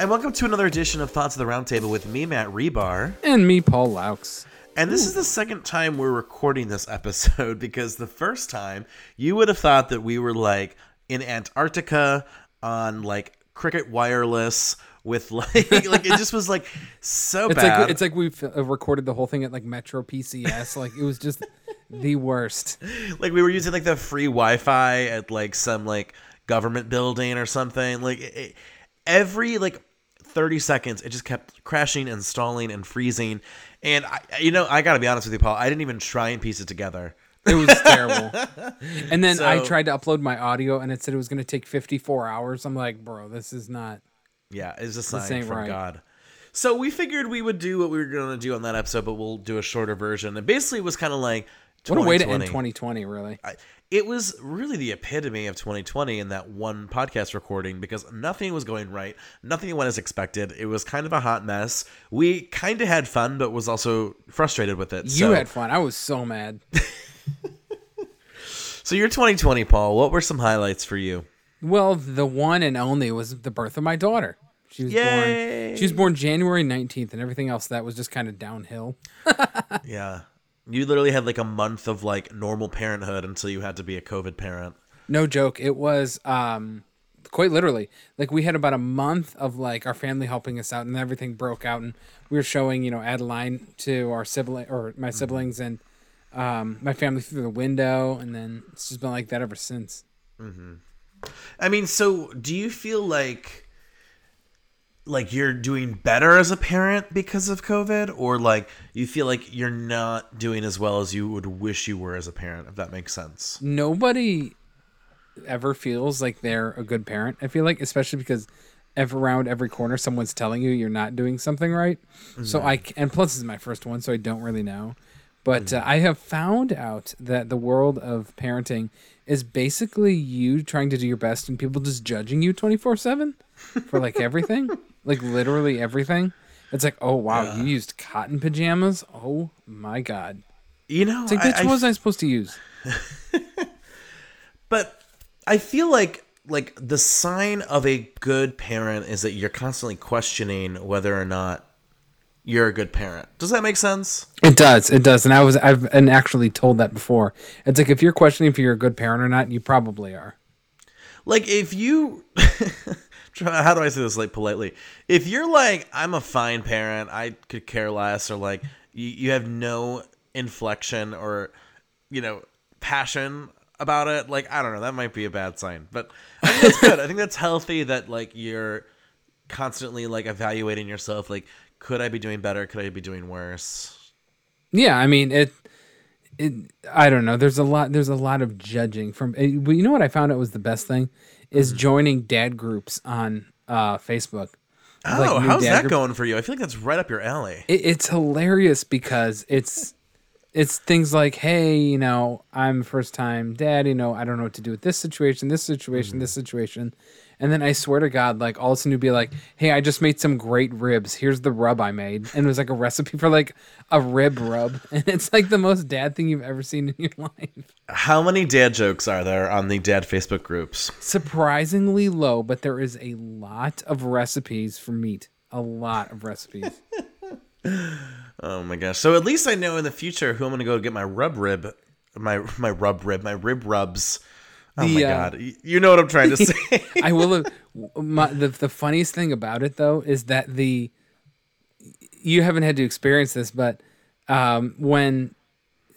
And welcome to another edition of Thoughts of the Roundtable with me, Matt Rebar. And me, Paul Laux. And this is the second time we're recording this episode because the first time you would have thought that we were like in Antarctica on like cricket wireless with like like it just was like so It's bad. like it's like we've uh, recorded the whole thing at like Metro PCS. like it was just the worst. like we were using like the free Wi-Fi at like some like government building or something. Like it- every like 30 seconds, it just kept crashing and stalling and freezing. And I, you know, I gotta be honest with you, Paul. I didn't even try and piece it together. It was terrible. And then I tried to upload my audio, and it said it was going to take 54 hours. I'm like, bro, this is not. Yeah, it's a sign from right. God. So we figured we would do what we were going to do on that episode, but we'll do a shorter version. And basically, it was kind of like What a way to end 2020. 2020, really. I- it was really the epitome of 2020 in that one podcast recording because nothing was going right. Nothing went as expected. It was kind of a hot mess. We kind of had fun, but was also frustrated with it. You so, had fun. I was so mad. so your 2020, Paul. What were some highlights for you? Well, the one and only was the birth of my daughter. She was Yay! born. She was born January 19th, and everything else that was just kind of downhill. Yeah, you literally had like a month of like normal parenthood until you had to be a COVID parent. No joke. It was um quite literally like we had about a month of like our family helping us out and everything broke out and we were showing you know Adeline to our sibling or my siblings and um my family through the window and then it's just been like that ever since. I mean, so do you feel like like you're doing better as a parent because of COVID or like you feel like you're not doing as well as you would wish you were as a parent, if that makes sense? Nobody ever feels like they're a good parent. I feel like especially because every around every corner someone's telling you you're not doing something right. So I and plus this is my first one so I don't really know. But uh, I have found out that the world of parenting is basically you trying to do your best and people just judging you 24/7 for like everything. like literally everything. It's like, "Oh wow, you used cotton pajamas? Oh my god." You know, It's like, I- bitch, I what was I supposed to use? But I feel like like the sign of a good parent is that you're constantly questioning whether or not you're a good parent. Does that make sense? It does. It does. And I was I've and actually told that before. It's like if you're questioning if you're a good parent or not, you probably are. Like if you how do I say this like politely? If you're like I'm a fine parent, I could care less or like you, you have no inflection or you know passion about it, like I don't know, that might be a bad sign. But I think that's good. I think that's healthy that like you're constantly like evaluating yourself like could I be doing better? Could I be doing worse? Yeah, I mean it it I don't know. There's a lot there's a lot of judging from eh, well, you know what I found out was the best thing is joining dad groups on uh Facebook. Oh, Like, how's that group- going for you? I feel like that's right up your alley. It, it's hilarious because it's it's things like, hey, you know, I'm first time dad, you know, I don't know what to do with this situation, this situation, this mm-hmm. situation. And then I swear to God, like all of a sudden you'd be like, hey, I just made some great ribs. Here's the rub I made. And it was like a recipe for like a rib rub. And it's like the most dad thing you've ever seen in your life. How many dad jokes are there on the dad Facebook groups? Surprisingly low, but there is a lot of recipes for meat. A lot of recipes. Oh my gosh! So at least I know in the future who I'm going to go get my rub rib, my my rub rib, my rib rubs. Oh my uh, god! You know what I'm trying to say? I will. My, the the funniest thing about it though is that the you haven't had to experience this, but um, when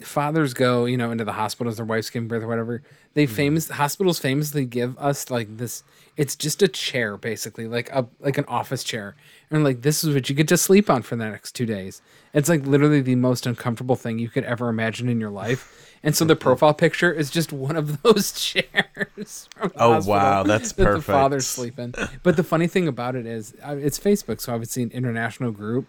fathers go, you know, into the hospitals, their wives giving birth or whatever, they famous hospitals famously give us like this. It's just a chair, basically, like a like an office chair, and like this is what you get to sleep on for the next two days. It's like literally the most uncomfortable thing you could ever imagine in your life. And so the profile picture is just one of those chairs. Oh, wow, that's that The father's perfect. sleeping. But the funny thing about it is, uh, it's Facebook, so obviously an international group,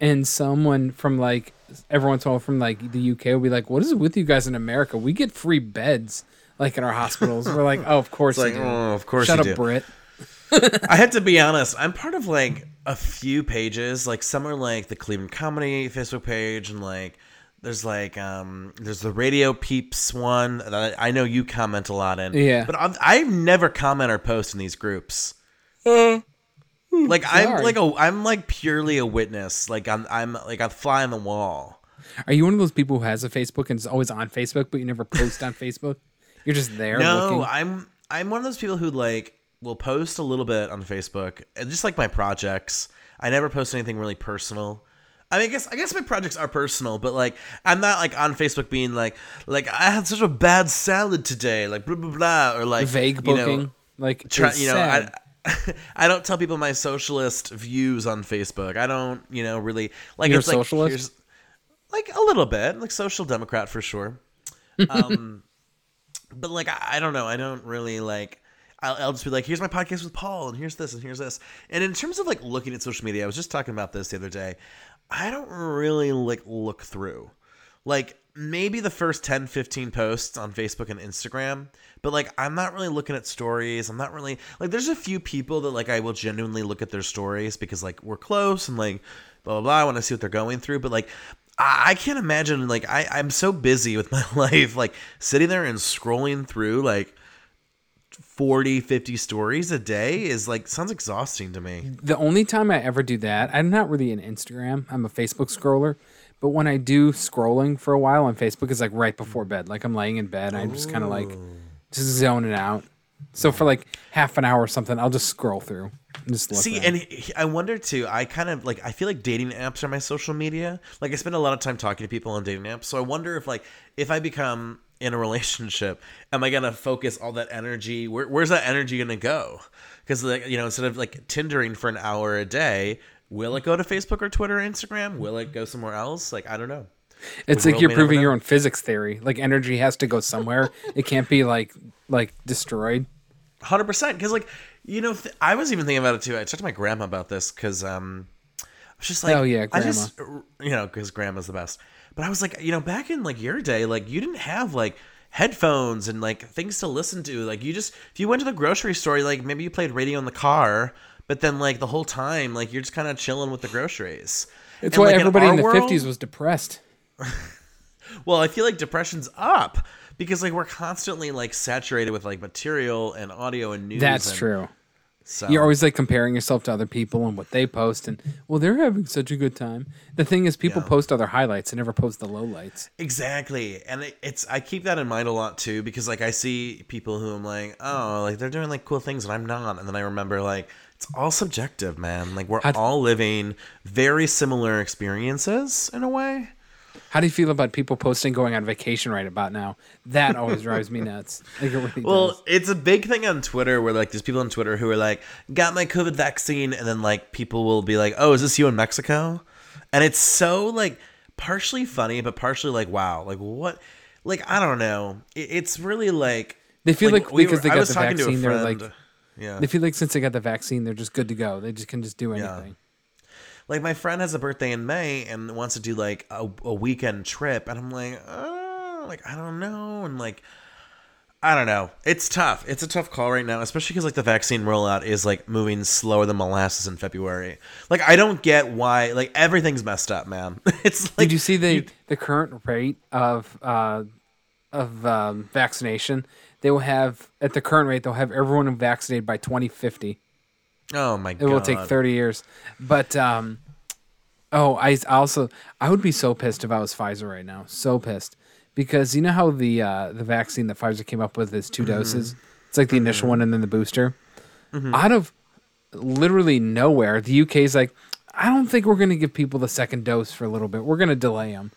and someone from like every once in a while from like the UK will be like, "What is it with you guys in America? We get free beds like in our hospitals." We're like, "Oh, of course like, do." oh, of course Shut up, do. Brit. I had to be honest. I'm part of like a few pages. Like some are like the Cleveland Comedy Facebook page, and like there's like um there's the Radio Peeps one that I I know you comment a lot in. Yeah. but I've, I've never comment or post in these groups. like I'm Sorry. like a I'm like purely a witness. Like I'm I'm like a fly on the wall. Are you one of those people who has a Facebook and is always on Facebook, but you never post on Facebook? You're just there No, looking. I'm I'm one of those people who like will post a little bit on Facebook, and just like my projects. I never post anything really personal. I mean, I guess I guess my projects are personal, but like I'm not like on Facebook being like like I had such a bad salad today, like blah blah blah, or like Vague you know, booking, like try, you know, sad. I, I don't tell people my socialist views on Facebook. I don't, you know, really like You're it's a like socialist? like a little bit, like social democrat for sure. Um, but like I, I don't know, I don't really like. I'll, I'll just be like, here's my podcast with Paul, and here's this, and here's this. And in terms of like looking at social media, I was just talking about this the other day. I don't really like look through. Like maybe the first 10, 15 posts on Facebook and Instagram, but like I'm not really looking at stories. I'm not really like there's a few people that like I will genuinely look at their stories because like we're close and like blah blah blah. I want to see what they're going through, but like I, I can't imagine like I, I'm so busy with my life, like sitting there and scrolling through like 40, 50 stories a day is like sounds exhausting to me. the only time I ever do that, I'm not really an Instagram. I'm a Facebook scroller. But when I do scrolling for a while on Facebook, it's like right before bed. Like I'm laying in bed, I'm just kind of like oh. just zoning out. So for like half an hour or something, I'll just scroll through. Just See, and he- I wonder too. I kind of like. I feel like dating apps are my social media. Like I spend a lot of time talking to people on dating apps. So I wonder if like if I become in a relationship, am I gonna focus all that energy? Where, where's that energy gonna go? Because like you know, instead of like Tindering for an hour a day, will it go to Facebook or Twitter or Instagram? Will it go somewhere else? Like I don't know. It's We like you're proving your own physics theory. Like energy has to go somewhere. it can't be like like destroyed. Hundred percent. Because like you know, th- I was even thinking about it too. I talked to my grandma about this because um, I was just like, Oh, yeah, I just you know, because grandma's the best. But I was like, you know, back in like your day, like you didn't have like headphones and like things to listen to. Like you just if you went to the grocery store, like maybe you played radio in the car, but then like the whole time, like you're just kind of chilling with the groceries. It's And, why like, everybody in our the world- 50s was depressed. well, I feel like depression's up because like we're constantly like saturated with like material and audio and news. That's and- true. So. You're always like comparing yourself to other people and what they post, and well, they're having such a good time. The thing is, people Yeah. post other highlights and never post the lowlights. Exactly, and it, it's I keep that in mind a lot too because like I see people who I'm like, oh, like they're doing like cool things and I'm not, and then I remember like it's all subjective, man. Like we're How'd- all living very similar experiences in a way. How do you feel about people posting going on vacation right about now? That always drives me nuts. Like it really Well, does. it's a big thing on Twitter where like there's people on Twitter who are like, got my COVID vaccine, and then like people will be like, oh, is this you in Mexico? And it's so like partially funny, but partially like, wow, like what? Like I don't know. It, it's really like They feel like we because were- they got the talking to a vaccine, they're like yeah. they feel like since they got the vaccine, they're just good to go. They just can just do anything. Like my friend has a birthday in May and wants to do like a, a weekend trip, and I'm like, oh, like I don't know, and like I don't know. It's tough. It's a tough call right now, especially because like the vaccine rollout is like moving slower than molasses in February. Like I don't get why. Like everything's messed up, man. It's like Did you see the the current rate of uh, of um, vaccination? They will have at the current rate they'll have everyone vaccinated by 2050. Oh my It god. It will take 30 years. But um oh, I also I would be so pissed if I was Pfizer right now. So pissed. Because you know how the uh the vaccine that Pfizer came up with is 2 Mm-hmm. doses. It's like the initial one and then the booster. Out of literally nowhere, the UK is like I don't think we're going to give people the second dose for a little bit. We're going to delay them.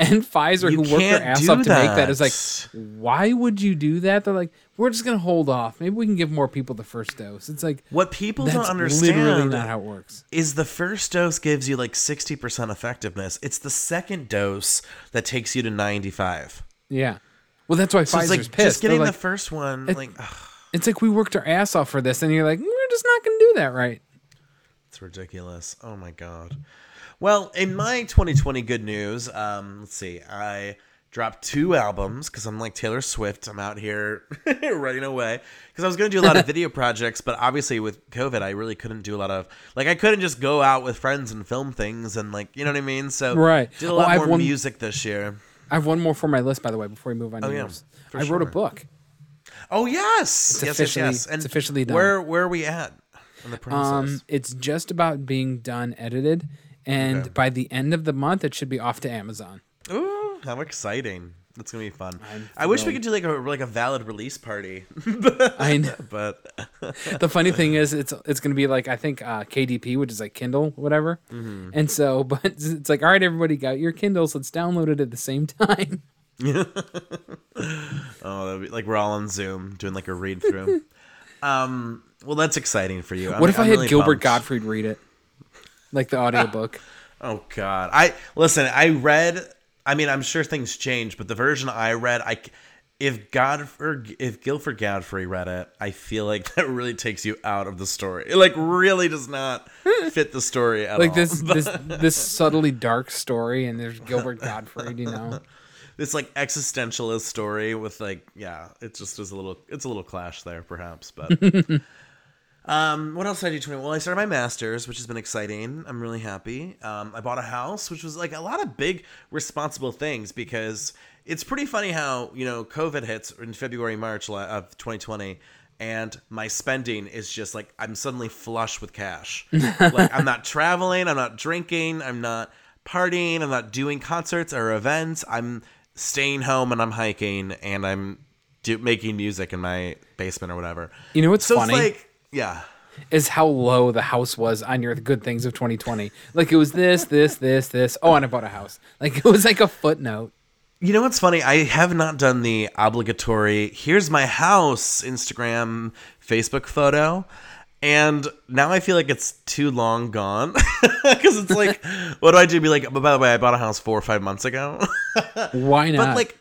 And Pfizer, You who worked their ass up to make that, is like, why would you do that? They're like, we're just going to hold off. Maybe we can give more people the first dose. It's like, What people don't understand literally not how it works. is the first dose gives you like 60% effectiveness. It's the second dose that takes you to 95. Yeah. Well, that's why So Pfizer's like pissed. just getting They're the first one It- like ugh, it's like we worked our ass off for this, and you're like, we're just not going to do that right. It's ridiculous. Oh my god. Well, in my 2020 good news, um, let's see. I dropped two albums because I'm like Taylor Swift. I'm out here running away because I was going to do a lot of video projects, but obviously with COVID, I really couldn't do a lot of like I couldn't just go out with friends and film things and like you know what I mean. So Right. did a Oh, lot have more one- music this year. I have one more for my list, by the way, before we move on to Oh, yeah, I wrote a book. Oh yes, yes, yes, officially- yes. it's officially done. Where where are we at? And the princess. Um, it's just about being done edited, and Okay. by the end of the month, it should be off to Amazon. Ooh, how exciting! That's gonna be fun. I wish we could do like a like a valid release party, I know. but the funny thing is, it's it's gonna be like I think uh, KDP, which is like Kindle, whatever. Mm-hmm. And so, but it's like, all right, everybody got your Kindles. Let's download it at the same time. oh, that'd be, like we're all on Zoom doing like a read through. um, well, that's exciting for you. I'm- what if i I'm had really Gilbert pumped. Gottfried read it, like the audiobook? Oh God, I listen. I read. I mean, I'm sure things change, but the version I read, I if Gottfried, if Guilford Gottfried read it, I feel like that really takes you out of the story. It like really does not fit the story at like all. this this this subtly dark story, and there's Gilbert Gottfried, you know. this like existentialist story with like yeah it just is a little it's a little clash there perhaps but um what else did i do 20 well i started my masters which has been exciting. I'm really happy. Um i bought a house which was like a lot of big responsible things because it's pretty funny how you know covid hits in february march of 2020 and my spending is just like i'm suddenly flush with cash. Like i'm not traveling i'm not drinking i'm not partying i'm not doing concerts or events. I'm staying home and i'm hiking and i'm do- making music in my basement or whatever. You know what's so funny? it's like yeah is how low the house was on your good things of 2020. Like it was this, this, this, this. Oh, and I bought a house. Like it was like a footnote. You know what's funny? I have not done the obligatory here's my house Instagram, Facebook photo. And now I feel like it's too long gone. Because it's like, what do I do? Be like, but by the way, I bought a house four or five months ago. Why not? but like,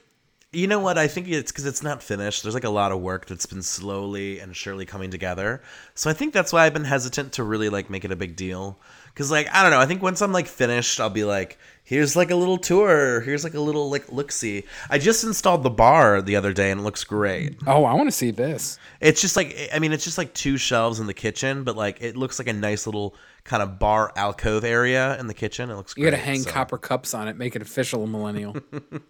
you know what? I think it's because it's not finished. There's like a lot of work that's been slowly and surely coming together. So I think that's why I've been hesitant to really like make it a big deal. Because like I don't know. I think once I'm like finished, I'll be like, here's like a little tour. Here's like a little like look see. I just installed the bar the other day and it looks great. oh, I want to see this. It's just like I mean, it's just like two shelves in the kitchen, but like it looks like a nice little kind of bar alcove area in the kitchen. It looks. You great, got to hang so. copper cups on it, make it official a millennial.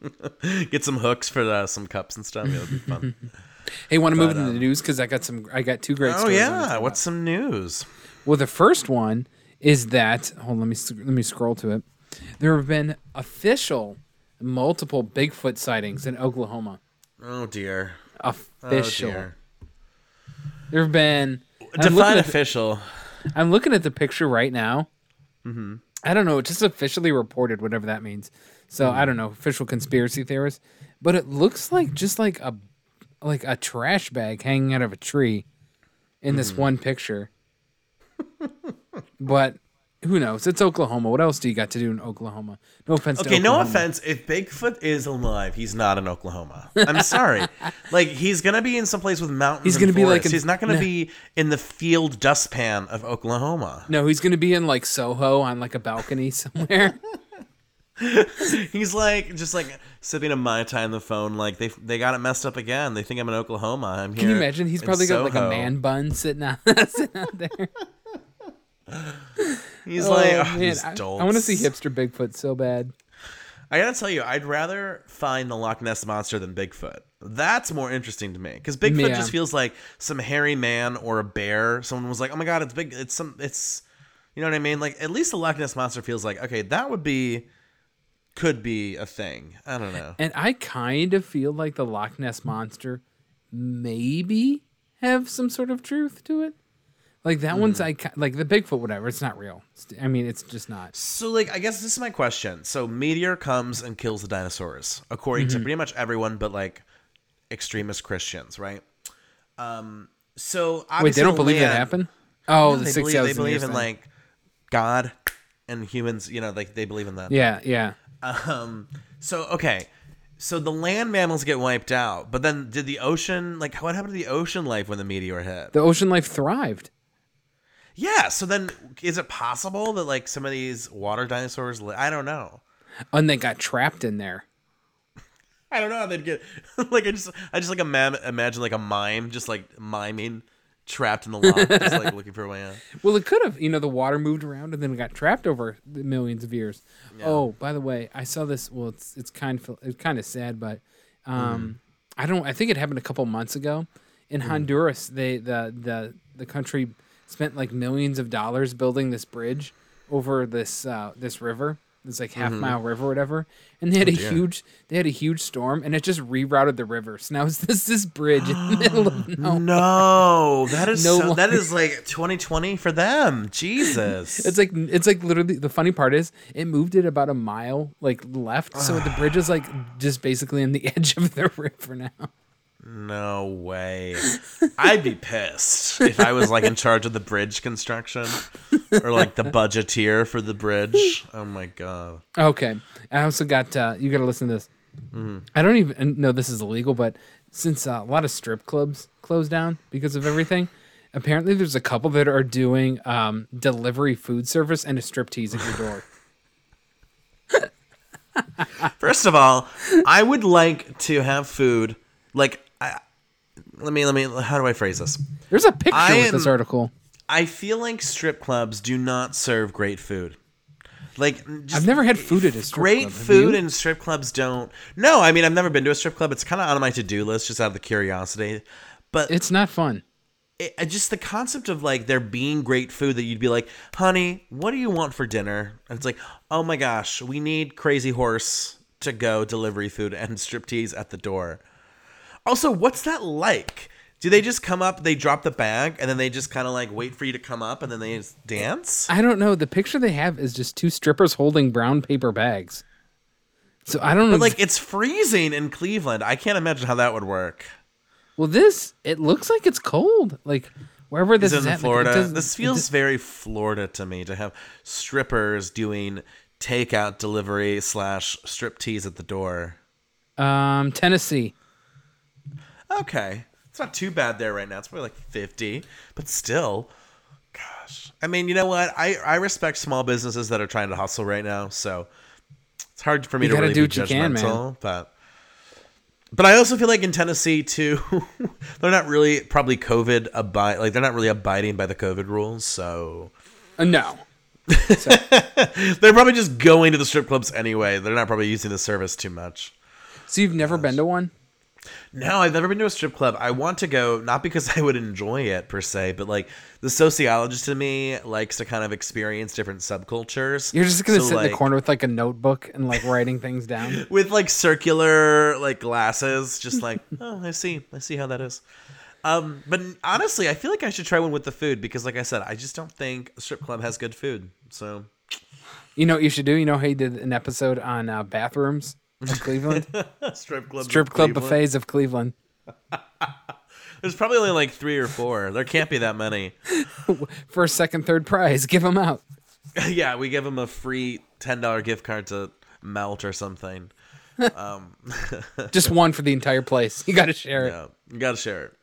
Get some hooks for the, some cups and stuff. It'll be fun. hey, want to move into the um, news because I got some. I got two great. oh yeah, what's some news? Well, the first one is that hold. Let me let me scroll to it. There have been official multiple Bigfoot sightings in Oklahoma. Oh dear. Official. Oh dear. there have been. Define official. I'm looking at the picture right now. Mm-hmm. I don't know. It's just officially reported, whatever that means. So Mm-hmm. I don't know. Official conspiracy theorist, but it looks like just like a like a trash bag hanging out of a tree in this Mm-hmm. one picture. but who knows? It's Oklahoma. What else do you got to do in Oklahoma? No offense. Okay, no offense. If Bigfoot is alive, he's not in Oklahoma. I'm sorry. like he's gonna be in some place with mountains. He's gonna be like forests. in- he's not gonna no. be in the field dustpan of Oklahoma. No, he's gonna be in like Soho on like a balcony somewhere. He's like just like sipping a mai tai on the phone. Like they they got it messed up again. They think I'm in Oklahoma. I'm here. Can you imagine? He's probably got like a man bun sitting out, sitting out there. He's oh, like, Oh, oh, man, these I, dolts. want to see hipster Bigfoot so bad. I gotta tell you, I'd rather find the Loch Ness monster than Bigfoot. That's more interesting to me because Bigfoot Yeah. just feels like some hairy man or a bear. Someone was like, "Oh my god, it's big! It's some, it's." You know what I mean? Like at least the Loch Ness monster feels like okay, that would be, could be a thing. I don't know. And I kind of feel like the Loch Ness monster maybe have some sort of truth to it. Like that one's I like the Bigfoot whatever. It's not real. It's- I mean, it's just not. So, like, I guess this is my question. So, meteor comes and kills the dinosaurs, according Mm-hmm. to pretty much everyone, but like extremist Christians, right? Um. So, Wait, they don't believe that happened. Oh, No, the they six believe, they believe in thing. like God and humans. You know, like they believe in that. yeah, yeah. Um. So okay. So the land mammals get wiped out, but then did the ocean like what happened to the ocean life when the meteor hit? The ocean life thrived. Yeah. So then, is it possible that like some of these water dinosaurs? Li- I don't know. And they got trapped in there. I don't know how they'd get like I just I just like imagine like a mime just like miming trapped in the lock just like looking for a way out. Well, it could have. You know, the water moved around and then it got trapped over the millions of years. Oh, by the way, I saw this. Well, it's it's kind of it's kind of sad, but um, I don't. I think it happened a couple months ago in Honduras. They the the the country spent like millions of dollars building this bridge over this uh, this river, this like half mile river, or whatever. And they had a dear. huge they had a huge storm, and it just rerouted the river. So now it's this this bridge in the middle of nowhere. No, that is No so, that is like 2020 for them. Jesus. It's like it's like literally the funny part is it moved it about a mile like left, so the bridge is like just basically in the edge of the river now. No way. I'd be pissed if I was like in charge of the bridge construction or like the budgeteer for the bridge. Oh my god. Okay, I also got uh, you got to listen to this. I don't even know this is illegal, but since uh, a lot of strip clubs closed down because of everything, apparently there's a couple that are doing um, delivery food service and a strip tease at your door. First of all, I would like to have food like let me let me how do I phrase this? There's a picture I with this article. I feel like strip clubs do not serve great food. Like just I've never had food at a strip great club. Have food and strip clubs don't. No, I mean I've never been to a strip club. It's kind of on my to-do list just out of the curiosity. But It's not fun. it, it- just the concept of like there being great food that you'd be like, "Honey, what do you want for dinner?" And it's like, "Oh my gosh, we need Crazy Horse to go delivery food and striptease at the door." Also, what's that like? Do they just come up, they drop the bag, and then they just kind of like wait for you to come up, and then they just dance? I don't know. The picture they have is just two strippers holding brown paper bags. So I don't know. But like it's freezing in Cleveland. I can't imagine how that would work. well, this it looks like it's cold. Like wherever this Is is in at, like, Florida. doesn't- this feels very Florida to me to have strippers doing takeout delivery slash strip tease at the door. Um, Tennessee. Okay. It's not too bad there right now. It's probably like 50, but still, gosh. I mean, you know what? I, I respect small businesses that are trying to hustle right now, so it's hard for me You to really do be what you can, man. but but I also feel like in Tennessee too, they're not really probably COVID abide like they're not really abiding by the COVID rules, so Uh, no. they're probably just going to the strip clubs anyway. They're not probably using the service too much. So you've never been to one? No, I've never been to a strip club. I want to go, not because I would enjoy it per se, but like the sociologist in me likes to kind of experience different subcultures. You're just gonna So, sit in the corner with like a notebook and like writing things down. with like circular like glasses, just like oh, I see, I see how that is. Um, but honestly, I feel like I should try one with the food because, like I said, I just don't think a strip club has good food. So You know what you should do? You know how you did an episode on uh, bathrooms of Cleveland, strip club, strip club Cleveland. buffets of Cleveland. There's probably only like three or four. There can't be that many. First, second, third prize. Give them out. yeah, we give them a free ten dollar gift card to Melt or something. Um, Just one for the entire place. You got to share it. Yeah, you gotta share it.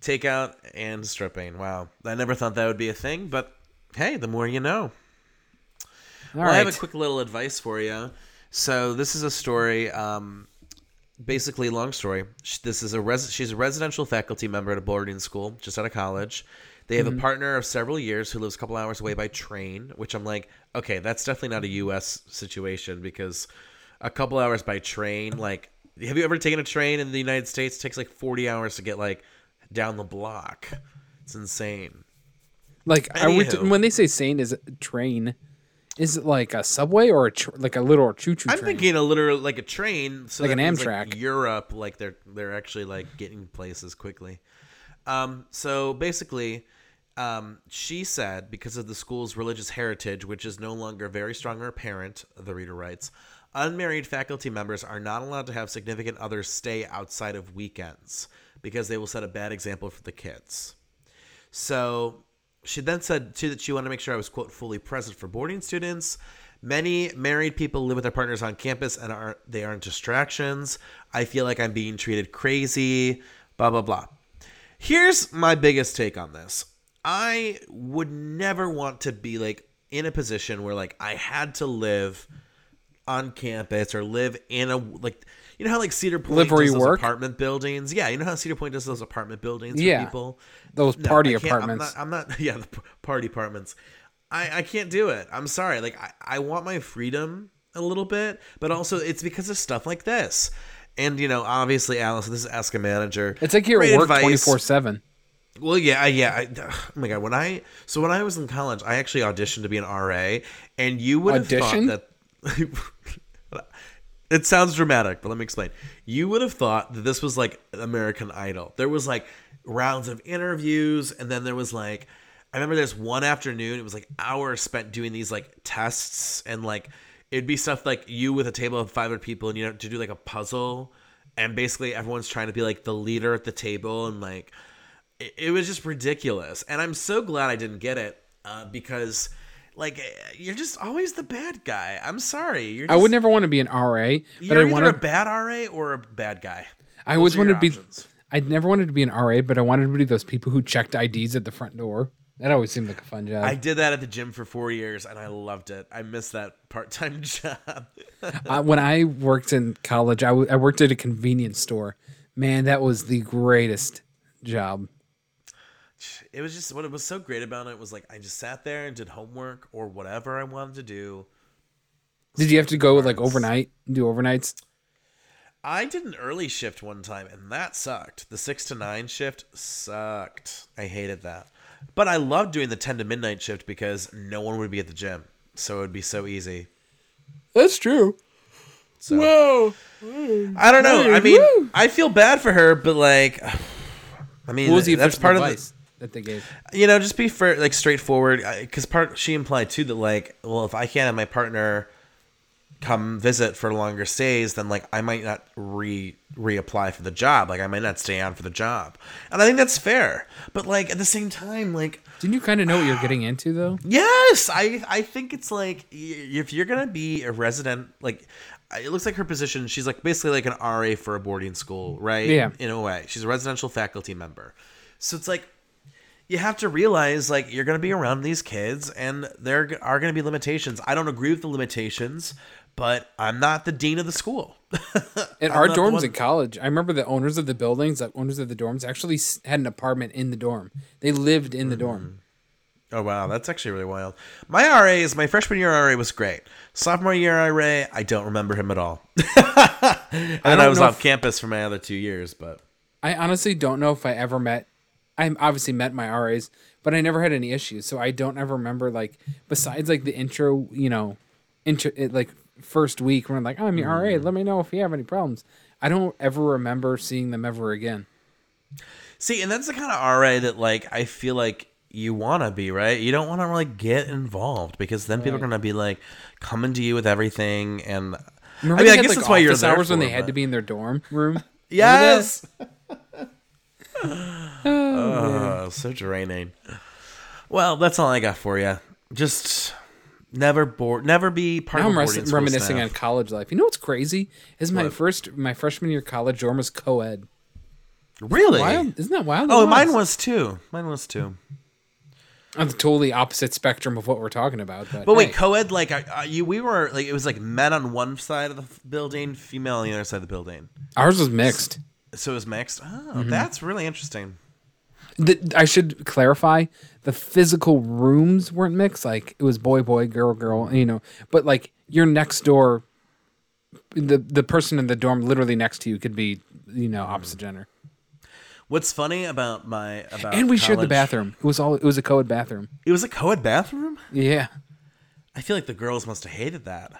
Takeout and stripping. Wow, I never thought that would be a thing, but hey, the more you know. All well, I have a quick little advice for you. So this is a story. Um, basically, long story. This is a res- she's a residential faculty member at a boarding school just out of college. They have Mm-hmm. a partner of several years who lives a couple hours away by train. Which I'm like, okay, that's definitely not a U.S. situation because a couple hours by train, like, have you ever taken a train in the United States? It takes like 40 hours to get like down the block. It's insane. Like, are we t- Anywho. when they say sane is train, is it like a subway or a tr- like a little choo choo I'm train? thinking a literal like a train, so Like an Amtrak. Europe, like they're they're actually like getting places quickly. Um, so basically, um, she said because of the school's religious heritage, which is no longer very strong or apparent, the reader writes, unmarried faculty members are not allowed to have significant others stay outside of weekends because they will set a bad example for the kids. So she then said too that she wanted to make sure I was quote fully present for boarding students. Many married people live with their partners on campus and are they aren't distractions. I feel like I'm being treated crazy. Blah blah blah. Here's my biggest take on this. I would never want to be like in a position where like I had to live on campus or live in a like you know how like Cedar Point Live where does those work? apartment buildings. Yeah, you know how Cedar Point does those apartment buildings Yeah. for people. Those No, party apartments. I'm not, I'm not. Yeah, the party apartments. I I can't do it. I'm sorry. Like I, I want my freedom a little bit, but also it's because of stuff like this. And you know, obviously, Alice, this is ask a manager. It's like you're at work twenty four seven. Well, yeah, I- yeah. I, oh my god, when I so when I was in college, I actually auditioned to be an RA, and you would have Audition? thought that. it sounds dramatic, but let me explain. You would have thought that this was like American Idol. There was like rounds of interviews, and then there was like, I remember there's one afternoon. It was like hours spent doing these like tests, and like it'd be stuff like you with a table of 500 people, and you have to do like a puzzle, and basically everyone's trying to be like the leader at the table, and like it, it was just ridiculous and i'm so glad i didn't get it uh, because like eh, you're just always the bad guy i'm sorry you're just, I would never want to be an RA, but you're I either wanted. a bad ra or a bad guy I always wanted to be. options. I never wanted to be an RA, but I wanted to be those people who checked IDs at the front door. That always seemed like a fun job. i did that at the gym for four years and i loved it i missed that part-time job uh, when I worked in college, I, w- I worked at a convenience store. Man, that was the greatest job. It was just what it was so great about it was like i just sat there and did homework or whatever i wanted to do Did you have to go like overnight, do overnights? I did an early shift one time, and that sucked. The six to nine shift sucked. I hated that. But I loved doing the ten to midnight shift because no one would be at the gym, so it would be so easy. That's true. So Whoa. I don't know. I mean. I feel bad for her, but like, I mean, that's part advice that they gave? you know, just be fair, like straightforward. Because part she implied too that like, well, if I can't have my partner come visit for longer stays, then like I might not re reapply for the job. Like I might not stay on for the job, and I think that's fair. But like at the same time, like Didn't you kind of know what you're getting into though? yes, I I think it's like if you're gonna be a resident, like it looks like her position. She's like basically like an RA for a boarding school, right? Yeah. in a way, she's a residential faculty member. So it's like you have to realize like you're going to be around these kids and there are going to be limitations. I don't agree with the limitations, but I'm not the dean of the school. In our dorms one- in college, I remember the owners of the buildings, the owners of the dorms, actually had an apartment in the dorm. They lived in the Mm. dorm. Oh wow, that's actually really wild. My RA is my freshman year RA was great. Sophomore year RA, I don't remember him at all. and I, don't was off if- campus for my other two years, but I honestly don't know if I ever met. I obviously met my RAs, but I never had any issues. So I don't ever remember like besides like the intro, you know, intro it, like first week when I'm like, oh, I'm your RA. Mm. Let me know if you have any problems. I don't ever remember seeing them ever again. see, and that's the kind of RA that like I feel like you want to be, right? You don't want to like get involved because then people are going to be like coming to you with everything and Remember I mean, I guess like, that's why you're there hours when they had to be in their dorm room. Yes. oh, so draining. Well, that's all I got for you. Just never bored, never be part Now of I'm res- reminiscing staff. on college life. You know what's crazy? Is my What? first my freshman year college dorm was co-ed. Really? Wild, isn't that wild? Oh, mine was too. Mine was too. on the totally opposite spectrum of what we're talking about. But, But wait, hey, co-ed like you, we were like it was like men on one side of the building, female on the other side of the building. ours was mixed. So it was mixed. Oh, Mm-hmm. that's really interesting. The, I should clarify: the physical rooms weren't mixed. Like it was boy, boy, girl, girl. You know, but like your next door, the the person in the dorm literally next to you could be, you know, opposite gender. What's funny about my about And we shared the bathroom. It was all. It was a co-ed bathroom. It was a co-ed bathroom. Yeah. I feel like the girls must have hated that.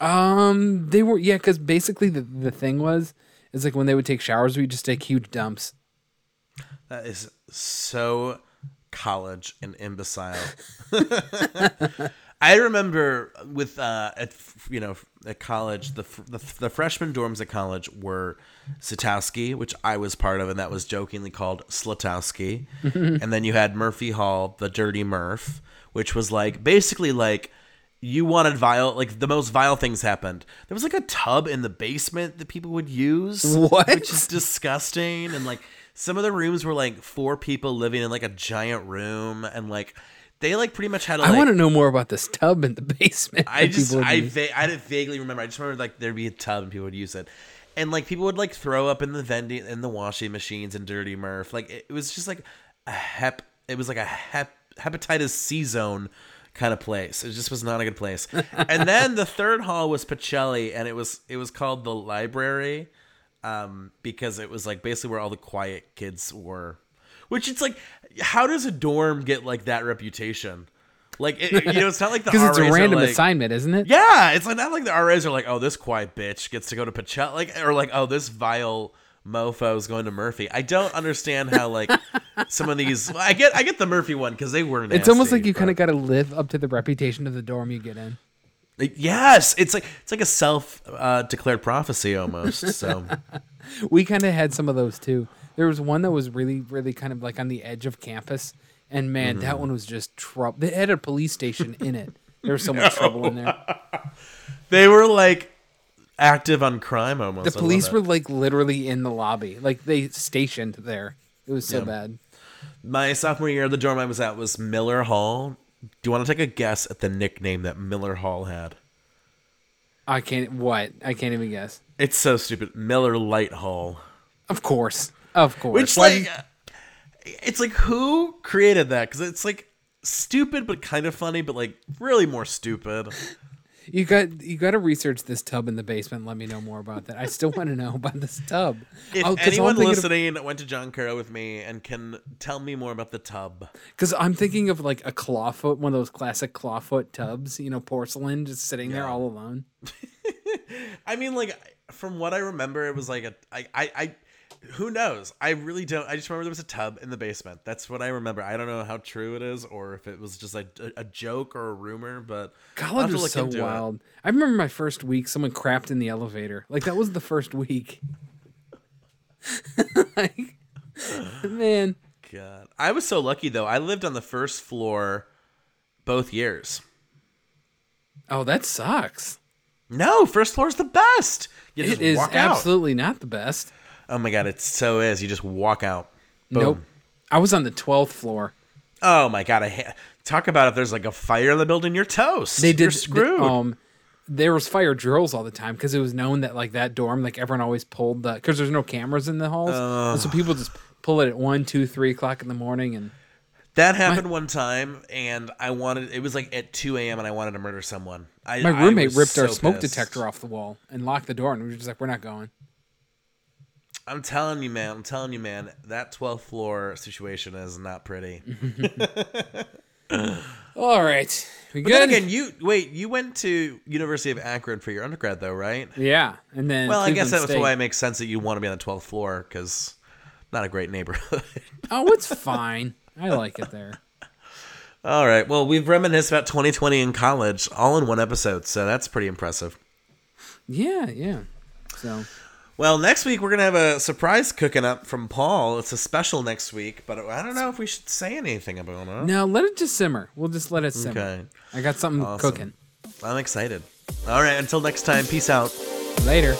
Um, they were yeah, because basically the the thing was is like when they would take showers, we just take huge dumps. That is so college and imbecile. I remember with uh, at you know at college the, the the freshman dorms at college were Sutowski, which I was part of, and that was jokingly called Slatowski. and then you had Murphy Hall, the Dirty Murph, which was like basically like you wanted vile like the most vile things happened. There was like a tub in the basement that people would use, What? which is disgusting, and like some of the rooms were like four people living in like a giant room, and like they like pretty much had. To, I like, want to know more about this tub in the basement. I just I va- I vaguely remember. I just remember like there'd be a tub and people would use it, and like people would like throw up in the vending in the washing machines and Dirty Murph. Like it, it was just like a hep. It was like a hep hepatitis C zone kind of place. It just was not a good place. and then the third hall was Pacelli, and it was it was called the library, um, because it was like basically where all the quiet kids were. Which it's like, how does a dorm get like that reputation? Like, it, you know, it's not like the Because it's a random like- assignment, isn't it? Yeah, it's like not like the RAs are like, oh, this quiet bitch gets to go to Pachel, like, or like, oh, this vile mofo is going to Murphy. I don't understand how like some of these. I get, I get the Murphy one because they weren't. It's almost like you kind of got to live up to the reputation of the dorm you get in. Like, yes, it's like it's like a self uh, declared prophecy almost. So We kind of had some of those too. There was one that was really, really kind of like on the edge of campus, and man, Mm-hmm. that one was just trouble. They had a police station in it. There was so much trouble in there. they were like active on crime almost. The police were like literally in the lobby, like they stationed there. It was so Yeah. bad. My sophomore year, the dorm I was at was Millor Hall. Do you want to take a guess at the nickname that Millor Hall had? I can't. What? I can't even guess. It's so stupid. Miller Light Hall. Of course, of course. Which Why like, uh, it's like who created that? Because it's like stupid but kind of funny, but like really more stupid. You got you got to research this tub in the basement. Let me know more about that. I still want to know about this tub. If Oh, anyone I'm of- listening went to John Carroll with me and can tell me more about the tub, Because I'm thinking of like a clawfoot, one of those classic clawfoot tubs, you know, porcelain, just sitting there all alone. I mean, like from what I remember, it was like a I I. I who knows? I really don't. I just remember there was a tub in the basement. That's what I remember. I don't know how true it is, or if it was just like a, a joke or a rumor. But College was so into it. wild. I remember my first week, someone crapped in the elevator. Like that was the first week. like, man, God, I was so lucky though. I lived on the first floor both years. oh, that sucks. No, first floor is the best. You It is absolutely not the best. Oh my god, it so is. You just walk out. Boom. Nope. I was on the twelfth floor. Oh my god, I ha- talk about if there's like a fire in the building, you're toast. They did You're screwed. th- um, there was fire drills all the time because it was known that like that dorm, like everyone always pulled the because there's no cameras in the halls, so people just pull it at one, two, three o'clock in the morning, and that happened one time, and I wanted. It was like at 2 a.m. and I wanted to murder someone. I, my roommate ripped our smoke pissed. detector off the wall and locked the door, and we were just like, we're not going. I'm telling you, man. I'm telling you, man. That 12th floor situation is not pretty. All right, we But good? then again, you wait. You went to University of Akron for your undergrad, though, right? yeah, and then Well, I guess Cleveland that's State. why it makes sense that you want to be on the 12th floor because not a great neighborhood. Oh, it's fine. I like it there. All right. Well, we've reminisced about 2020 in college all in one episode, so that's pretty impressive. Yeah, yeah. So Well, next week we're gonna have a surprise cooking up from Paul. It's a special next week, but I don't know if we should say anything about it. now let it just simmer. We'll just let it simmer. Okay. I got something Awesome. cooking. I'm excited. All right. Until next time. Peace out. Later.